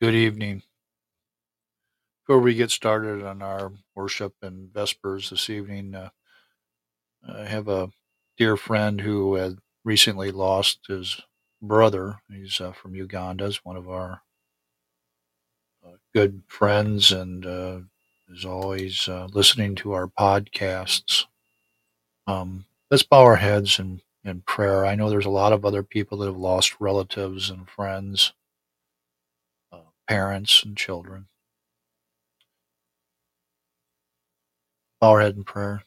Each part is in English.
Good evening. Before we get started on our worship and Vespers this evening, uh, I have a dear friend who had recently lost his brother. He's uh, from Uganda, is one of our uh, good friends and uh, is always uh, listening to our podcasts. Um, let's bow our heads in, prayer. I know there's a lot of other people that have lost relatives and friends, parents and children. Bow our head in prayer.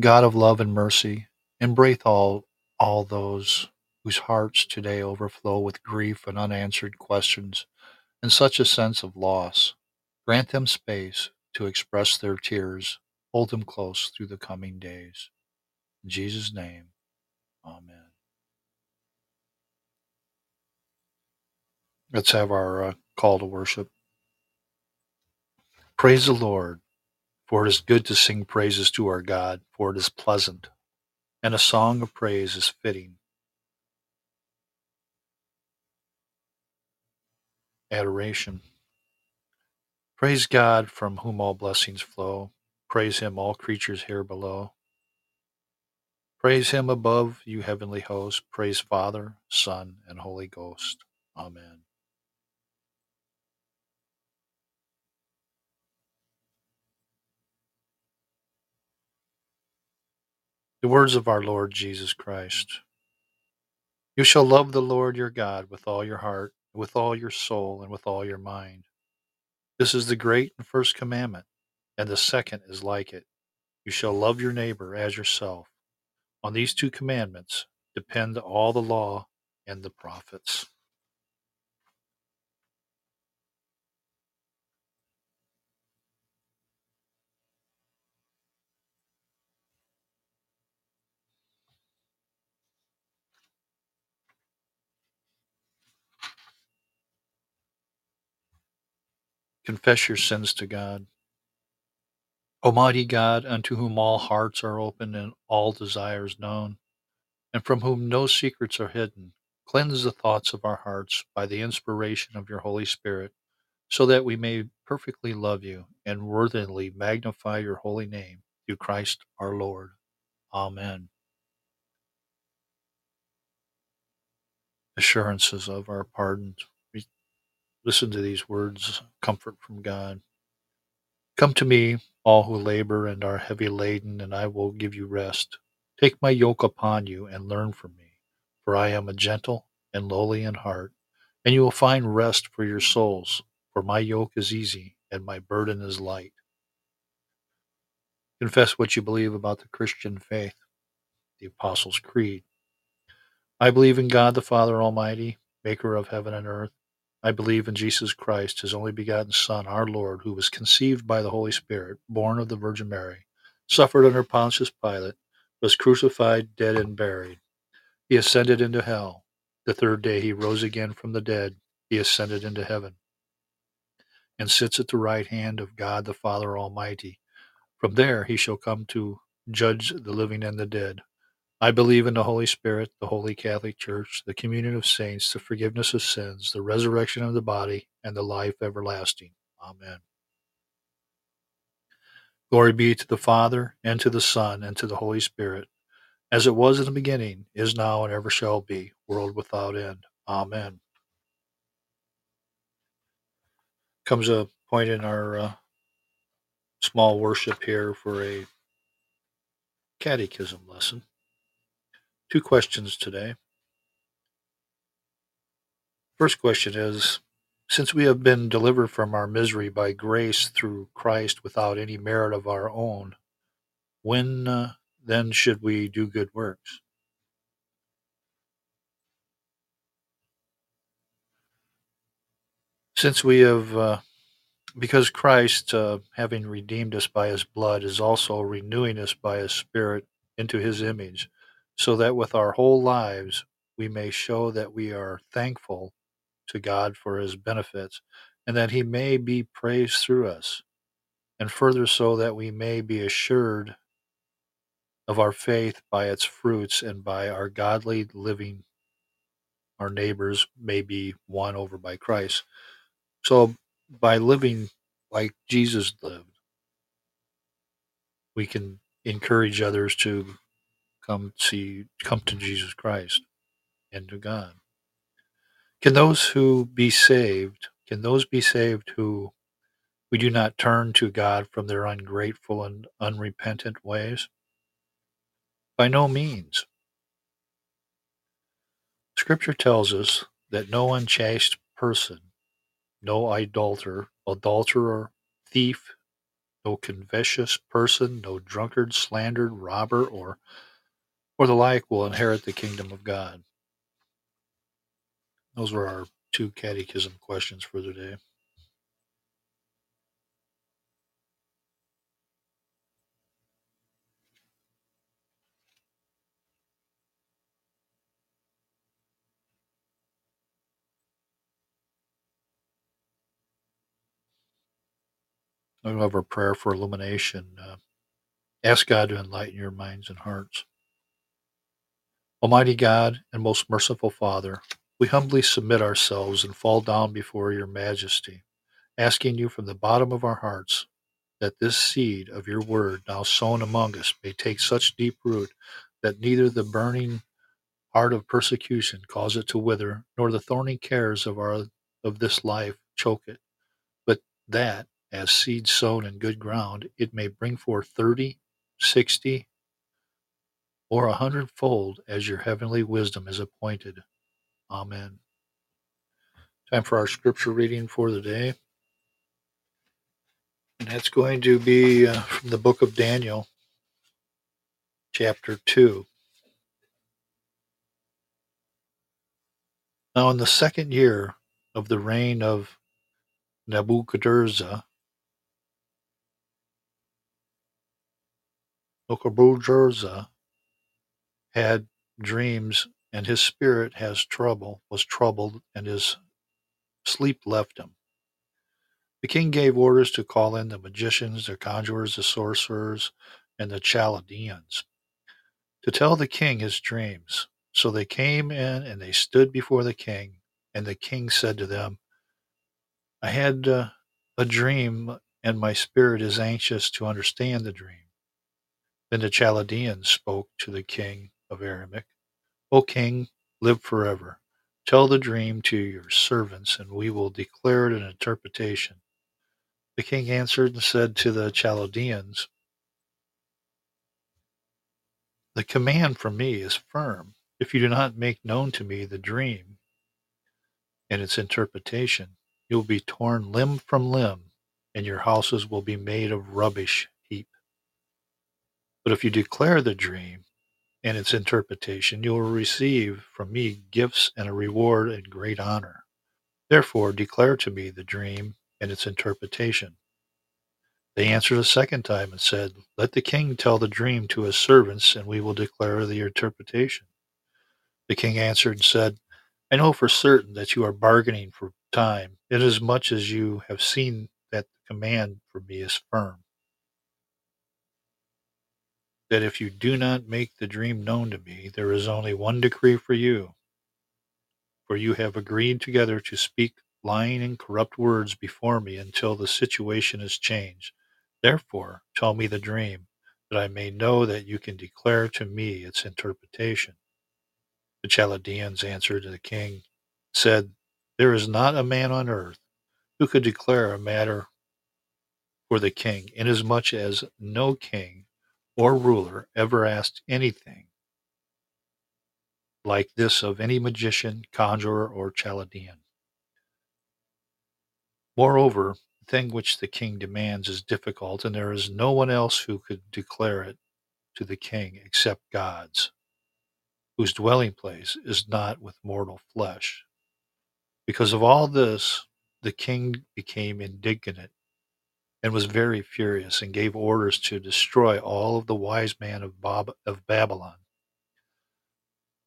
God of love and mercy, embrace all all those whose hearts today overflow with grief and unanswered questions and such a sense of loss. Grant them space to express their tears. Hold them close through the coming days. In Jesus' name, Amen. Let's have our uh, call to worship. Praise the Lord, for it is good to sing praises to our God, for it is pleasant, and a song of praise is fitting. Adoration. Praise God from whom all blessings flow. Praise him, all creatures here below. Praise him above, you heavenly host. Praise Father, Son, and Holy Ghost. Amen. The words of our Lord Jesus Christ. You shall love the Lord your God with all your heart, with all your soul, and with all your mind. This is the great and first commandment, and the second is like it. You shall love your neighbor as yourself. On these two commandments depend all the law and the prophets. Confess your sins to God. Almighty God, unto whom all hearts are open and all desires known, and from whom no secrets are hidden, cleanse the thoughts of our hearts by the inspiration of your Holy Spirit, so that we may perfectly love you and worthily magnify your holy name through Christ our Lord. Amen. Assurances of our pardon. Listen to these words, comfort from God. Come to me, all who labor and are heavy laden, and I will give you rest. Take my yoke upon you and learn from me, for I am a gentle and lowly in heart, and you will find rest for your souls. For my yoke is easy and my burden is light. Confess what you believe about the Christian faith, the Apostles' Creed. I believe in God the Father Almighty, maker of heaven and earth I believe in Jesus Christ, his only begotten Son, our Lord, who was conceived by the Holy Spirit, born of the Virgin Mary, suffered under Pontius Pilate, was crucified, dead, and buried. He ascended into hell. The third day he rose again from the dead. He ascended into heaven and sits at the right hand of God the Father Almighty. From there he shall come to judge the living and the dead. I believe in the Holy Spirit, the Holy Catholic Church, the communion of saints, the forgiveness of sins, the resurrection of the body, and the life everlasting. Amen. Glory be to the Father, and to the Son, and to the Holy Spirit, as it was in the beginning, is now, and ever shall be, world without end. Amen. Comes a point in our uh, small worship here for a catechism lesson. Two questions today. First question is Since we have been delivered from our misery by grace through Christ without any merit of our own, when uh, then should we do good works? Since we have, uh, because Christ, uh, having redeemed us by his blood, is also renewing us by his Spirit into his image so that with our whole lives we may show that we are thankful to God for his benefits and that he may be praised through us, and further so that we may be assured of our faith by its fruits and by our godly living our neighbors may be won over by Christ. So by living like Jesus lived, we can encourage others to come see come to Jesus Christ and to God. Can those who be saved, can those be saved who we do not turn to God from their ungrateful and unrepentant ways? By no means. Scripture tells us that no unchaste person, no idolater, adulterer, thief, no covetous person, no drunkard, slandered, robber, or or the like will inherit the kingdom of God. Those were our two catechism questions for today. I have our prayer for illumination. Uh, ask God to enlighten your minds and hearts. Almighty God and most merciful Father, we humbly submit ourselves and fall down before your majesty, asking you from the bottom of our hearts that this seed of your word now sown among us may take such deep root that neither the burning heart of persecution cause it to wither, nor the thorny cares of our of this life choke it, but that, as seed sown in good ground, it may bring forth thirty, sixty, or a hundredfold as your heavenly wisdom is appointed. Amen. Time for our scripture reading for the day. And that's going to be uh, from the book of Daniel, chapter 2. Now, in the second year of the reign of Nebuchadnezzar, Nebuchadnezzar had dreams, and his spirit has trouble, was troubled, and his sleep left him. The king gave orders to call in the magicians, the conjurers, the sorcerers, and the Chaldeans to tell the king his dreams. So they came in and they stood before the king, and the king said to them, I had uh, a dream, and my spirit is anxious to understand the dream. Then the Chaldeans spoke to the king of Aramaic, O king, live forever. Tell the dream to your servants, and we will declare it an interpretation. The king answered and said to the Chaldeans, The command from me is firm. If you do not make known to me the dream and its interpretation, you will be torn limb from limb, and your houses will be made of rubbish heap. But if you declare the dream and its interpretation, you will receive from me gifts and a reward and great honor. Therefore, declare to me the dream and its interpretation. They answered a second time and said, Let the king tell the dream to his servants, and we will declare the interpretation. The king answered and said, I know for certain that you are bargaining for time, inasmuch as you have seen that the command for me is firm. That if you do not make the dream known to me, there is only one decree for you. For you have agreed together to speak lying and corrupt words before me until the situation is changed. Therefore, tell me the dream, that I may know that you can declare to me its interpretation. The Chaldeans answered to the king, said, There is not a man on earth who could declare a matter for the king, inasmuch as no king or ruler ever asked anything like this of any magician, conjurer, or Chaldean. Moreover, the thing which the king demands is difficult, and there is no one else who could declare it to the king except God's, whose dwelling place is not with mortal flesh. Because of all this, the king became indignant and was very furious and gave orders to destroy all of the wise men of, Bob, of Babylon.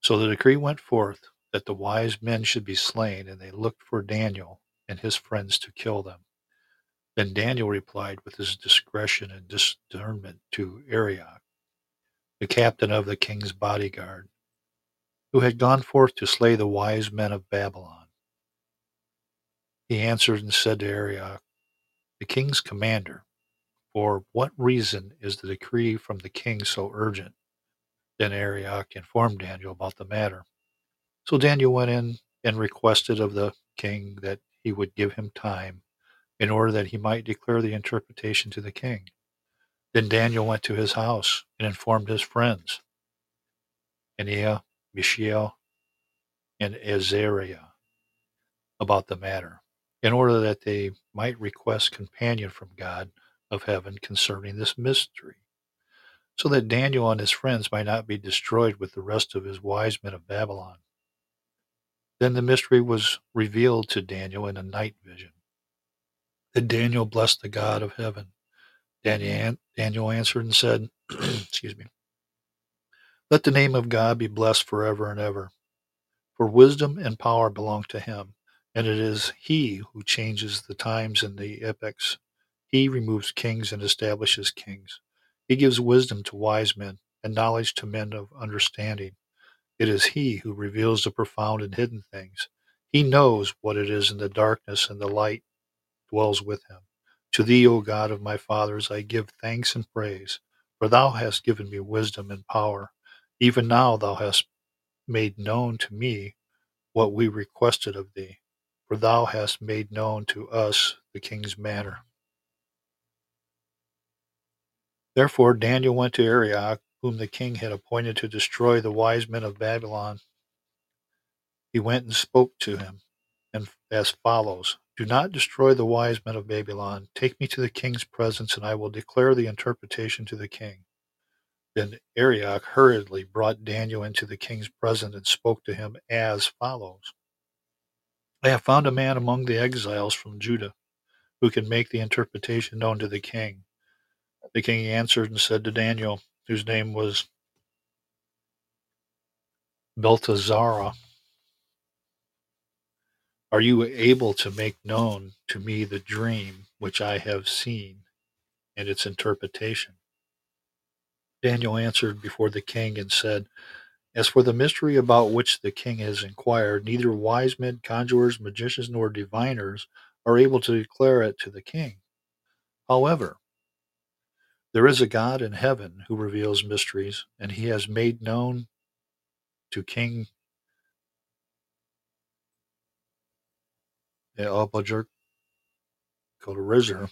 So the decree went forth that the wise men should be slain, and they looked for Daniel and his friends to kill them. Then Daniel replied with his discretion and discernment to Arioch, the captain of the king's bodyguard, who had gone forth to slay the wise men of Babylon. He answered and said to Arioch, The king's commander, for what reason is the decree from the king so urgent? Then Arioch informed Daniel about the matter. So Daniel went in and requested of the king that he would give him time in order that he might declare the interpretation to the king. Then Daniel went to his house and informed his friends, Ananiah, Mishael, and Azariah, about the matter, in order that they might request companion from God of heaven concerning this mystery, so that Daniel and his friends might not be destroyed with the rest of his wise men of Babylon. Then the mystery was revealed to Daniel in a night vision. Then Daniel blessed the God of heaven. Daniel, answered and said, Excuse me. Let the name of God be blessed forever and ever. For wisdom and power belong to him, and it is he who changes the times and the epochs. He removes kings and establishes kings. He gives wisdom to wise men and knowledge to men of understanding. It is he who reveals the profound and hidden things. He knows what it is in the darkness, and the light dwells with him. To thee, O God of my fathers, I give thanks and praise, for thou hast given me wisdom and power. Even now thou hast made known to me what we requested of thee, for thou hast made known to us the king's matter. Therefore Daniel went to Arioch, whom the king had appointed to destroy the wise men of Babylon. He went and spoke to him and as follows Do not destroy the wise men of Babylon. Take me to the king's presence, and I will declare the interpretation to the king. Then Arioch hurriedly brought Daniel into the king's presence and spoke to him as follows I have found a man among the exiles from Judah who can make the interpretation known to the king. The king answered and said to Daniel, whose name was Belteshazzar, Are you able to make known to me the dream which I have seen and its interpretation? Daniel answered before the king and said, As for the mystery about which the king has inquired, neither wise men, conjurers, magicians, nor diviners are able to declare it to the king. However, there is a God in heaven who reveals mysteries, and he has made known to King Albajerk Kodarizer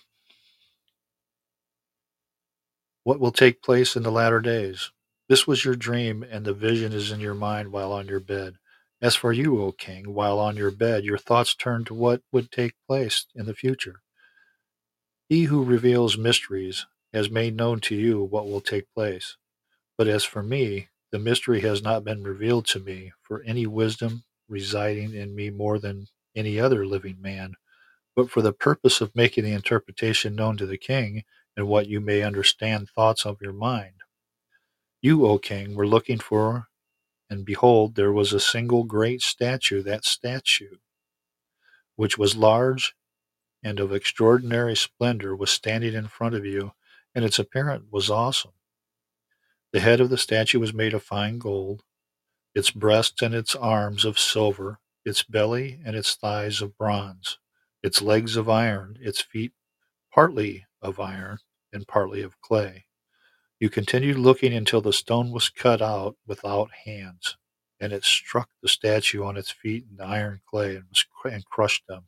what will take place in the latter days. This was your dream, and the vision is in your mind while on your bed. As for you, O king, while on your bed, your thoughts turn to what would take place in the future. He who reveals mysteries has made known to you what will take place. But as for me, the mystery has not been revealed to me, for any wisdom residing in me more than any other living man, but for the purpose of making the interpretation known to the king, and what you may understand thoughts of your mind. You, O king, were looking for, and behold, there was a single great statue, that statue, which was large and of extraordinary splendor, was standing in front of you, and its appearance was awesome. The head of the statue was made of fine gold, its breast and its arms of silver, its belly and its thighs of bronze, its legs of iron, its feet partly of iron and partly of clay. You continued looking until the stone was cut out without hands, and it struck the statue on its feet in the iron clay and, was, and crushed them.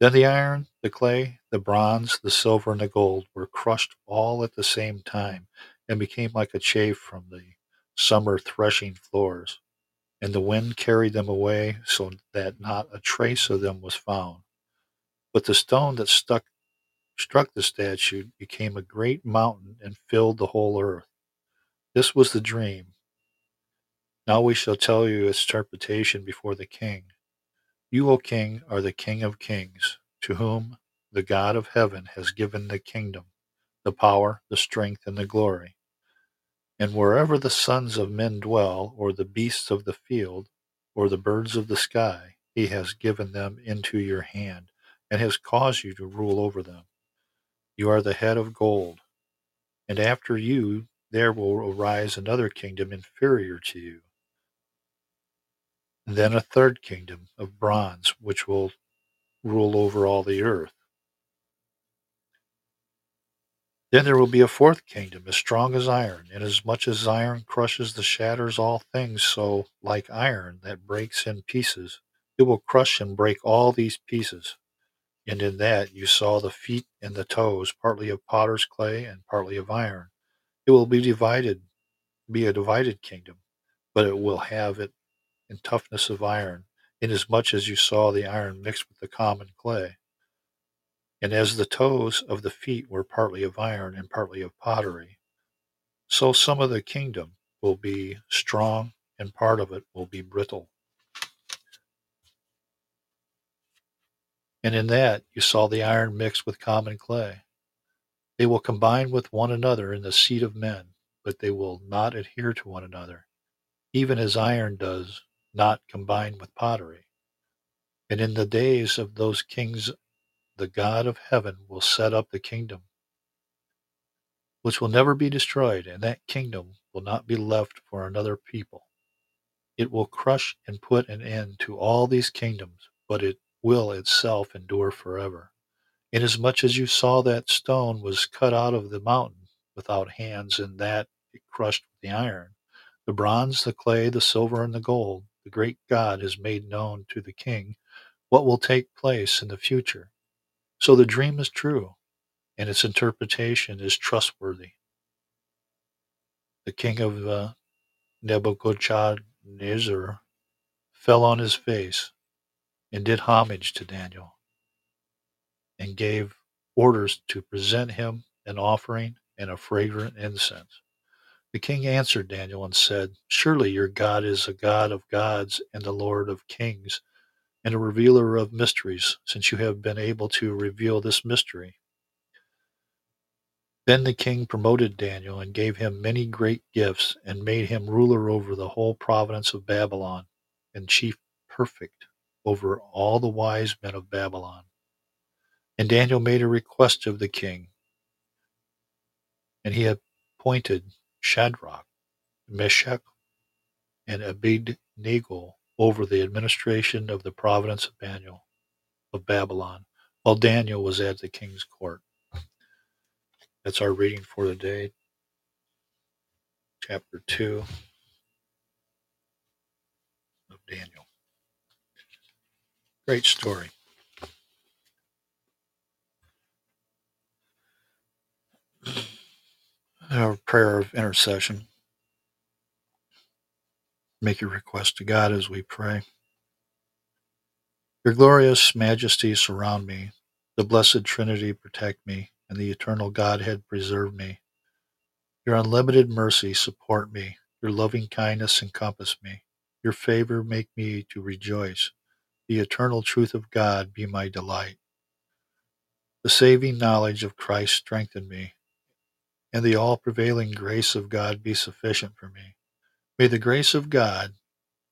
Then the iron, the clay, the bronze, the silver, and the gold were crushed all at the same time and became like a chaff from the summer threshing floors. And the wind carried them away so that not a trace of them was found. But the stone that stuck struck the statue became a great mountain and filled the whole earth. This was the dream. Now we shall tell you its interpretation before the king. You, O king, are the king of kings, to whom the God of heaven has given the kingdom, the power, the strength, and the glory. And wherever the sons of men dwell, or the beasts of the field, or the birds of the sky, he has given them into your hand, and has caused you to rule over them. You are the head of gold, and after you there will arise another kingdom inferior to you. And then a third kingdom of bronze, which will rule over all the earth. Then there will be a fourth kingdom, as strong as iron, inasmuch as iron crushes and shatters all things, so, like iron that breaks in pieces, it will crush and break all these pieces. And in that you saw the feet and the toes, partly of potter's clay and partly of iron. It will be divided, be a divided kingdom, but it will have it in toughness of iron, inasmuch as you saw the iron mixed with the common clay. And as the toes of the feet were partly of iron and partly of pottery, so some of the kingdom will be strong and part of it will be brittle. And in that you saw the iron mixed with common clay. They will combine with one another in the seed of men, but they will not adhere to one another, even as iron does not combine with pottery. And in the days of those kings, the God of heaven will set up the kingdom, which will never be destroyed, and that kingdom will not be left for another people. It will crush and put an end to all these kingdoms, but it will itself endure forever. Inasmuch as you saw that stone was cut out of the mountain without hands, and that it crushed with the iron, the bronze, the clay, the silver, and the gold, the great God has made known to the king what will take place in the future. So the dream is true, and its interpretation is trustworthy. The king of uh, Nebuchadnezzar fell on his face and did homage to Daniel, and gave orders to present him an offering and a fragrant incense. The king answered Daniel and said, Surely your God is a God of gods and a Lord of kings and a revealer of mysteries, since you have been able to reveal this mystery. Then the king promoted Daniel and gave him many great gifts and made him ruler over the whole province of Babylon and chief perfect over all the wise men of Babylon. And Daniel made a request of the king, and he appointed Shadrach, Meshach, and Abednego over the administration of the province of Daniel of Babylon, while Daniel was at the king's court. That's our reading for the day, chapter 2 of Daniel. Great story. Our prayer of intercession. Make your request to God as we pray. Your glorious majesty surround me, the blessed Trinity protect me, and the eternal Godhead preserve me. Your unlimited mercy support me, your loving kindness encompass me, your favor make me to rejoice. The eternal truth of God be my delight. The saving knowledge of Christ strengthen me, and the all prevailing grace of God be sufficient for me. May the grace of God,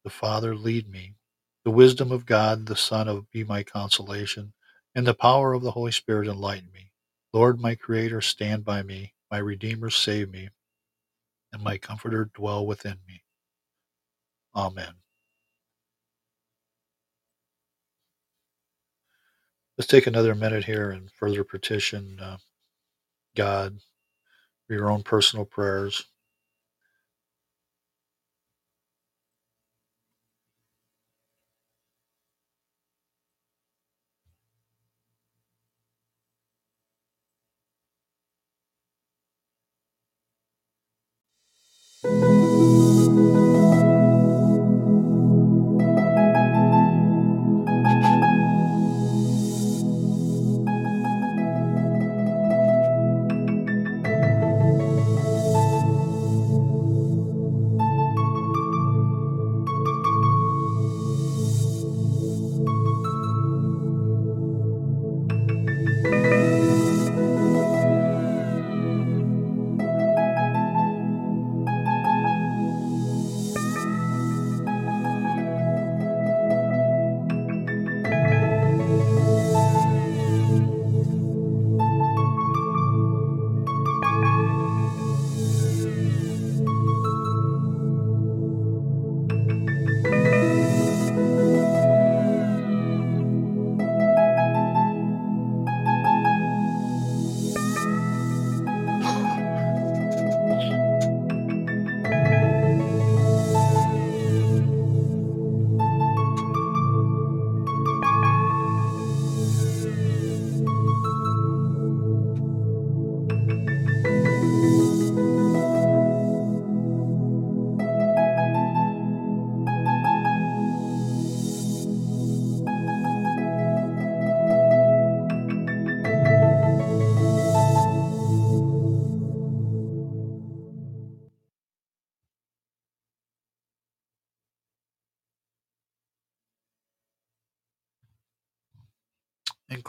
the Father, lead me, the wisdom of God, the Son, of be my consolation, and the power of the Holy Spirit enlighten me. Lord, my Creator, stand by me, my Redeemer, save me, and my Comforter, dwell within me. Amen. Let's take another minute here and further petition uh, God for your own personal prayers.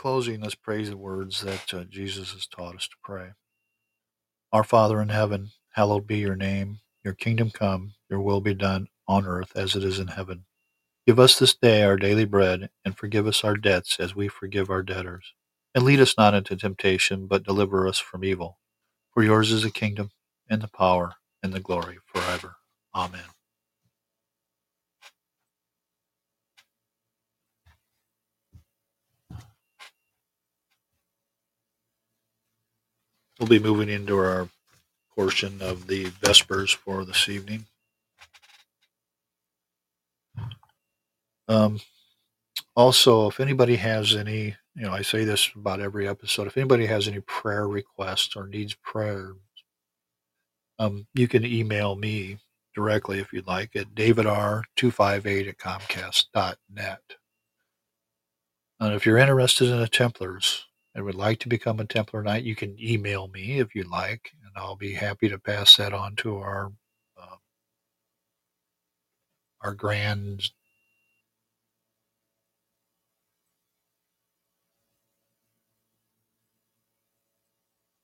Closing, let's praise the words that uh, Jesus has taught us to pray. Our Father in heaven, hallowed be your name. Your kingdom come, your will be done on earth as it is in heaven. Give us this day our daily bread, and forgive us our debts as we forgive our debtors. And lead us not into temptation, but deliver us from evil. For yours is the kingdom, and the power, and the glory forever. Amen. We'll be moving into our portion of the Vespers for this evening. Um, also, if anybody has any, you know, I say this about every episode, if anybody has any prayer requests or needs prayer, um, you can email me directly if you'd like at davidr258 at comcast.net. And if you're interested in the Templars and would like to become a Templar Knight, you can email me if you'd like, and I'll be happy to pass that on to our uh, our grand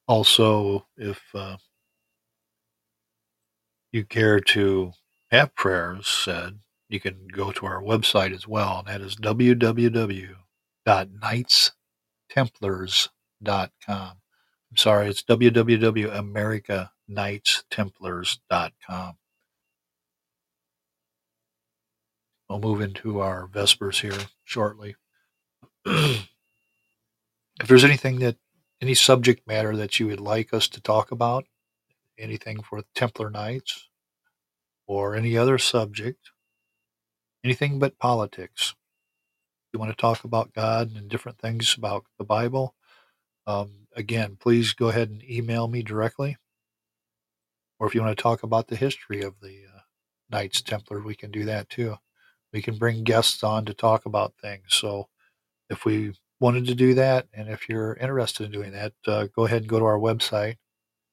Also, if uh, you care to have prayers said, you can go to our website as well, and that is www.knightstemplars.com. I'm sorry, it's www.americanknightstemplars.com. We'll move into our Vespers here shortly. if there's anything that any subject matter that you would like us to talk about, anything for Templar Knights, or any other subject, anything but politics. You want to talk about God and different things about the Bible, um, again, please go ahead and email me directly. Or if you want to talk about the history of the uh, Knights Templar, we can do that too. We can bring guests on to talk about things. So if we wanted to do that, and if you're interested in doing that, uh, go ahead and go to our website.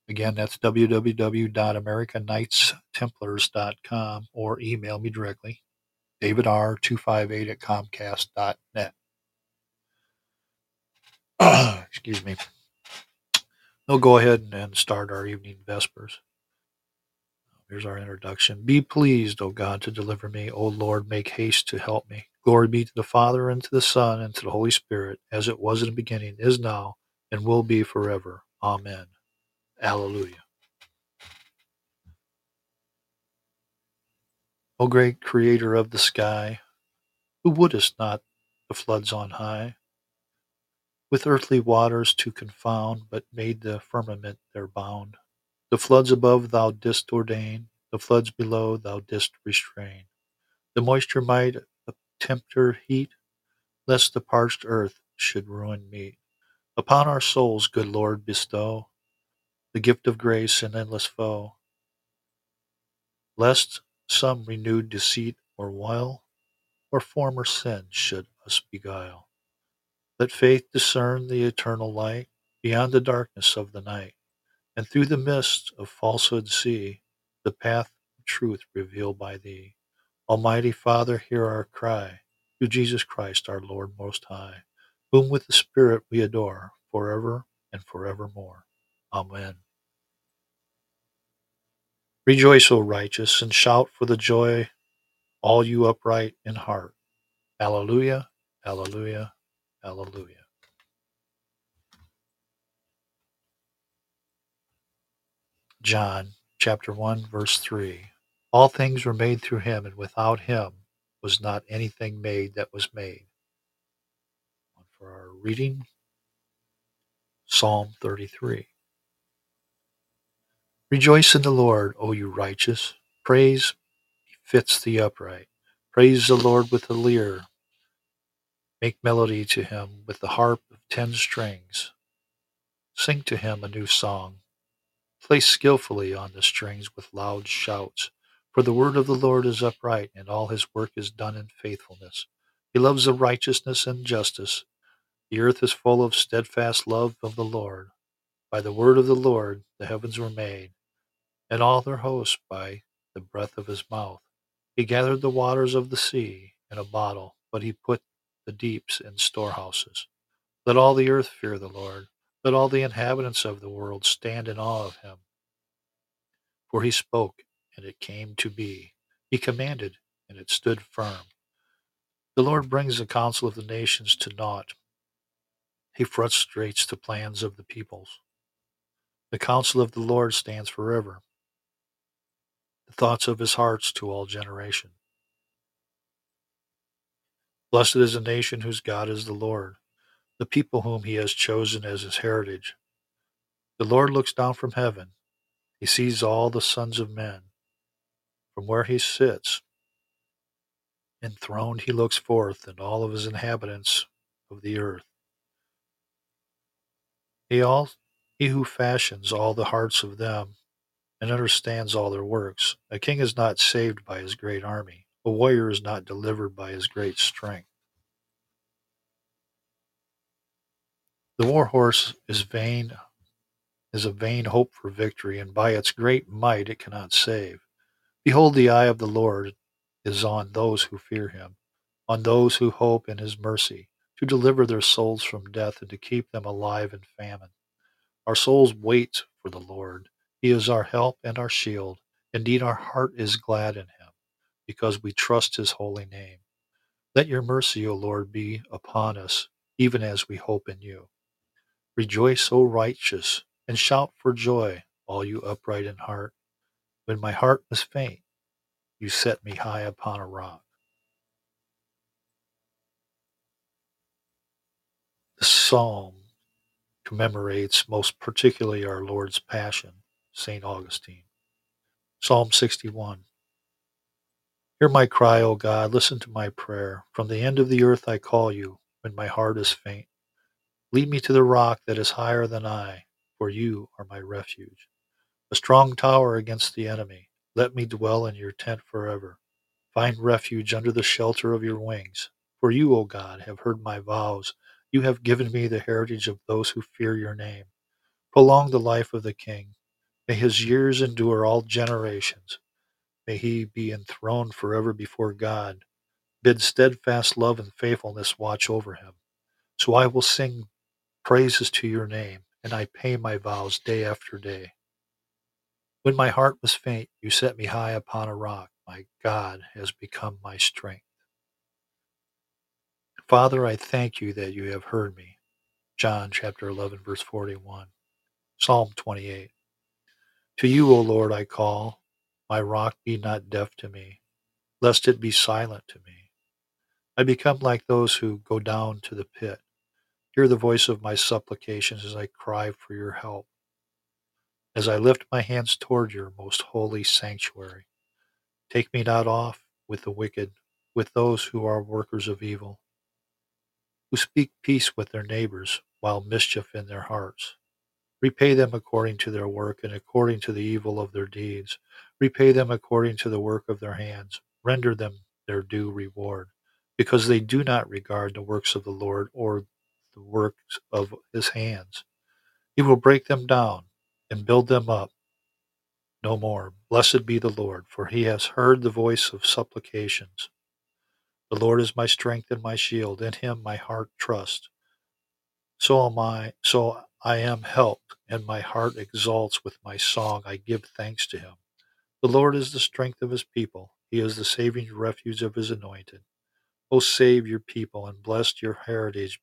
Again, that's www.americanknightstemplars.com or email me directly, davidr258 at comcast.net. Excuse me. We'll go ahead and start our evening vespers. Here's our introduction. Be pleased, O God, to deliver me. O Lord, make haste to help me. Glory be to the Father, and to the Son, and to the Holy Spirit, as it was in the beginning, is now, and will be forever. Amen. Alleluia. O great Creator of the sky, who wouldest not the floods on high, with earthly waters to confound, but made the firmament their bound. The floods above thou didst ordain, the floods below thou didst restrain. The moisture might a tempter heat, lest the parched earth should ruin meet. Upon our souls, good Lord, bestow the gift of grace and endless foe, lest some renewed deceit or wile, or former sin should us beguile. Let faith discern the eternal light beyond the darkness of the night, and through the mist of falsehood see the path of truth revealed by thee. Almighty Father, hear our cry, through Jesus Christ our Lord Most High, whom with the Spirit we adore, forever and forevermore. Amen. Rejoice, O righteous, and shout for the joy, all you upright in heart. Alleluia, alleluia, alleluia. John chapter 1, verse 3. All things were made through him, and without him was not anything made that was made. For our reading, Psalm 33. Rejoice in the Lord, O you righteous. Praise befits the upright. Praise the Lord with the lyre. Make melody to him with the harp of ten strings. Sing to him a new song. Play skillfully on the strings with loud shouts. For the word of the Lord is upright, and all his work is done in faithfulness. He loves the righteousness and justice. The earth is full of steadfast love of the Lord. By the word of the Lord the heavens were made, and all their hosts by the breath of his mouth. He gathered the waters of the sea in a bottle, but he put the deeps in storehouses. Let all the earth fear the Lord. Let all the inhabitants of the world stand in awe of him. For he spoke, and it came to be. He commanded, and it stood firm. The Lord brings the counsel of the nations to naught. He frustrates the plans of the peoples. The counsel of the Lord stands forever, the thoughts of his hearts to all generation. Blessed is a nation whose God is the Lord, the people whom he has chosen as his heritage. The Lord looks down from heaven. He sees all the sons of men. From where he sits, enthroned, he looks forth, and all of his inhabitants of the earth. He, all, he who fashions all the hearts of them and understands all their works. A king is not saved by his great army. A warrior is not delivered by his great strength. The war horse is vain, is a vain hope for victory, and by its great might it cannot save. Behold, the eye of the Lord is on those who fear him, on those who hope in his mercy, to deliver their souls from death and to keep them alive in famine. Our souls wait for the Lord. He is our help and our shield. Indeed, our heart is glad in him, because we trust his holy name. Let your mercy, O Lord, be upon us, even as we hope in you. Rejoice, O righteous, and shout for joy, all you upright in heart. When my heart was faint, you set me high upon a rock. The psalm commemorates most particularly our Lord's Passion, St. Augustine. Psalm 61. Hear my cry, O God, listen to my prayer. From the end of the earth I call you, when my heart is faint. Lead me to the rock that is higher than I, for you are my refuge. A strong tower against the enemy. Let me dwell in your tent forever. Find refuge under the shelter of your wings. For you, O God, have heard my vows you have given me the heritage of those who fear your name. Prolong the life of the king. May his years endure all generations. May he be enthroned forever before God. Bid steadfast love and faithfulness watch over him. So I will sing praises to your name, and I pay my vows day after day. When my heart was faint, you set me high upon a rock. My God has become my strength. Father, I thank you that you have heard me. John chapter 11, verse 41. Psalm 28. To you, O Lord, I call. My rock be not deaf to me, lest it be silent to me. I become like those who go down to the pit. Hear the voice of my supplications as I cry for your help. As I lift my hands toward your most holy sanctuary, take me not off with the wicked, with those who are workers of evil who speak peace with their neighbors while mischief in their hearts. Repay them according to their work and according to the evil of their deeds. Repay them according to the work of their hands. Render them their due reward, because they do not regard the works of the Lord or the works of his hands. He will break them down and build them up no more. Blessed be the Lord, for he has heard the voice of supplications. The Lord is my strength and my shield; in him my heart trusts. So am I so I am helped, and my heart exalts with my song. I give thanks to him. The Lord is the strength of his people. He is the saving refuge of his anointed. O save your people and bless your heritage.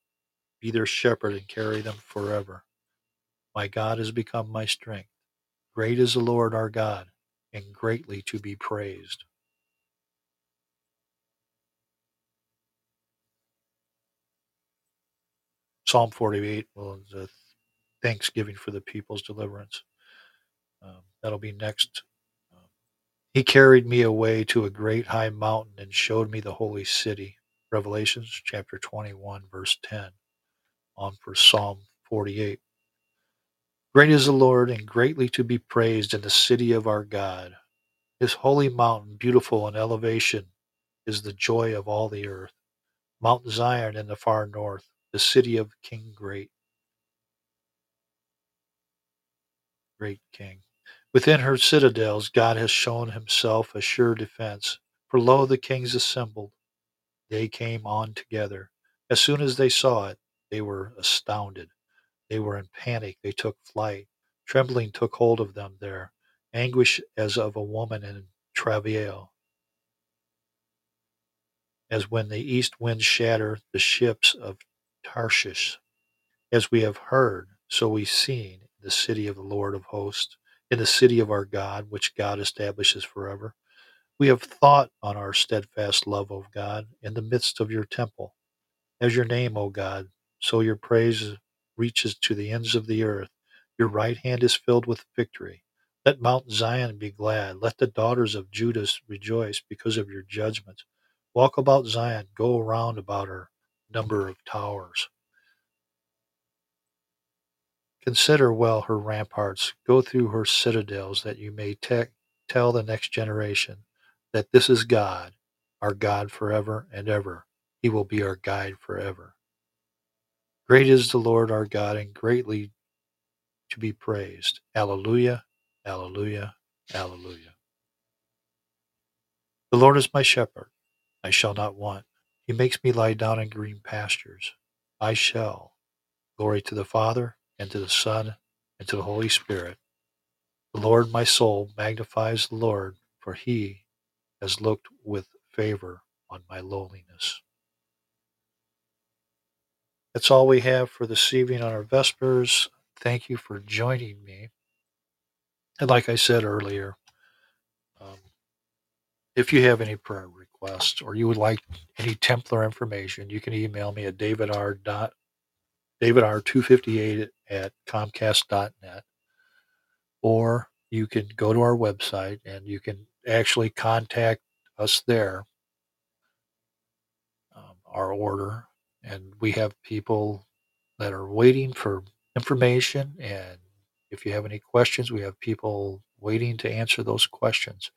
Be their shepherd and carry them forever. My God has become my strength. Great is the Lord our God, and greatly to be praised. Psalm 48 well, the thanksgiving for the people's deliverance. Um, that'll be next. Um, he carried me away to a great high mountain and showed me the holy city. Revelations chapter 21, verse 10, on for Psalm 48. Great is the Lord and greatly to be praised in the city of our God. His holy mountain, beautiful in elevation, is the joy of all the earth. Mount Zion in the far north, the city of King Great. Great King. Within her citadels, God has shown himself a sure defense. For lo, the kings assembled. They came on together. As soon as they saw it, They were astounded. They were in panic. They took flight. Trembling took hold of them there, anguish as of a woman in travail. As when the east winds shatter the ships of Tarshish. As we have heard, so we've seen the city of the Lord of hosts, in the city of our God, which God establishes forever. We have thought on our steadfast love, O God, in the midst of your temple. As your name, O God, so your praise reaches to the ends of the earth. Your right hand is filled with victory. Let Mount Zion be glad. Let the daughters of Judah rejoice because of your judgments. Walk about Zion, go around about her number of towers. Consider well her ramparts, go through her citadels, that you may te- tell the next generation that this is God, our God forever and ever. He will be our guide forever. Great is the Lord our God, and greatly to be praised. Alleluia, alleluia, alleluia. The Lord is my shepherd, I shall not want. He makes me lie down in green pastures. I shall. Glory to the Father, and to the Son, and to the Holy Spirit. The Lord, my soul, magnifies the Lord, for he has looked with favor on my lowliness. That's all we have for this evening on our Vespers. Thank you for joining me. And like I said earlier, um, if you have any prayer requests or you would like any Templar information, you can email me at davidr. davidr258 at comcast.net or you can go to our website and you can actually contact us there, um, our order, and we have people that are waiting for information. And if you have any questions, we have people waiting to answer those questions.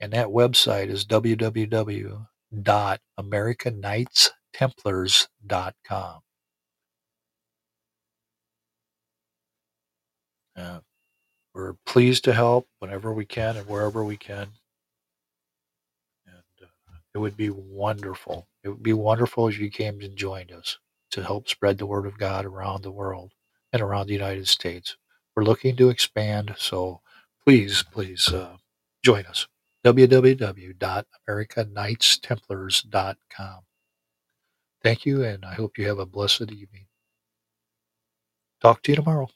And that website is www.americanknightstemplars.com. Uh, we're pleased to help whenever we can and wherever we can. And uh, it would be wonderful. It would be wonderful if you came and joined us to help spread the word of God around the world and around the United States. We're looking to expand, so please, please uh, join us. www.americanknightstemplars.com. Thank you, and I hope you have a blessed evening. Talk to you tomorrow.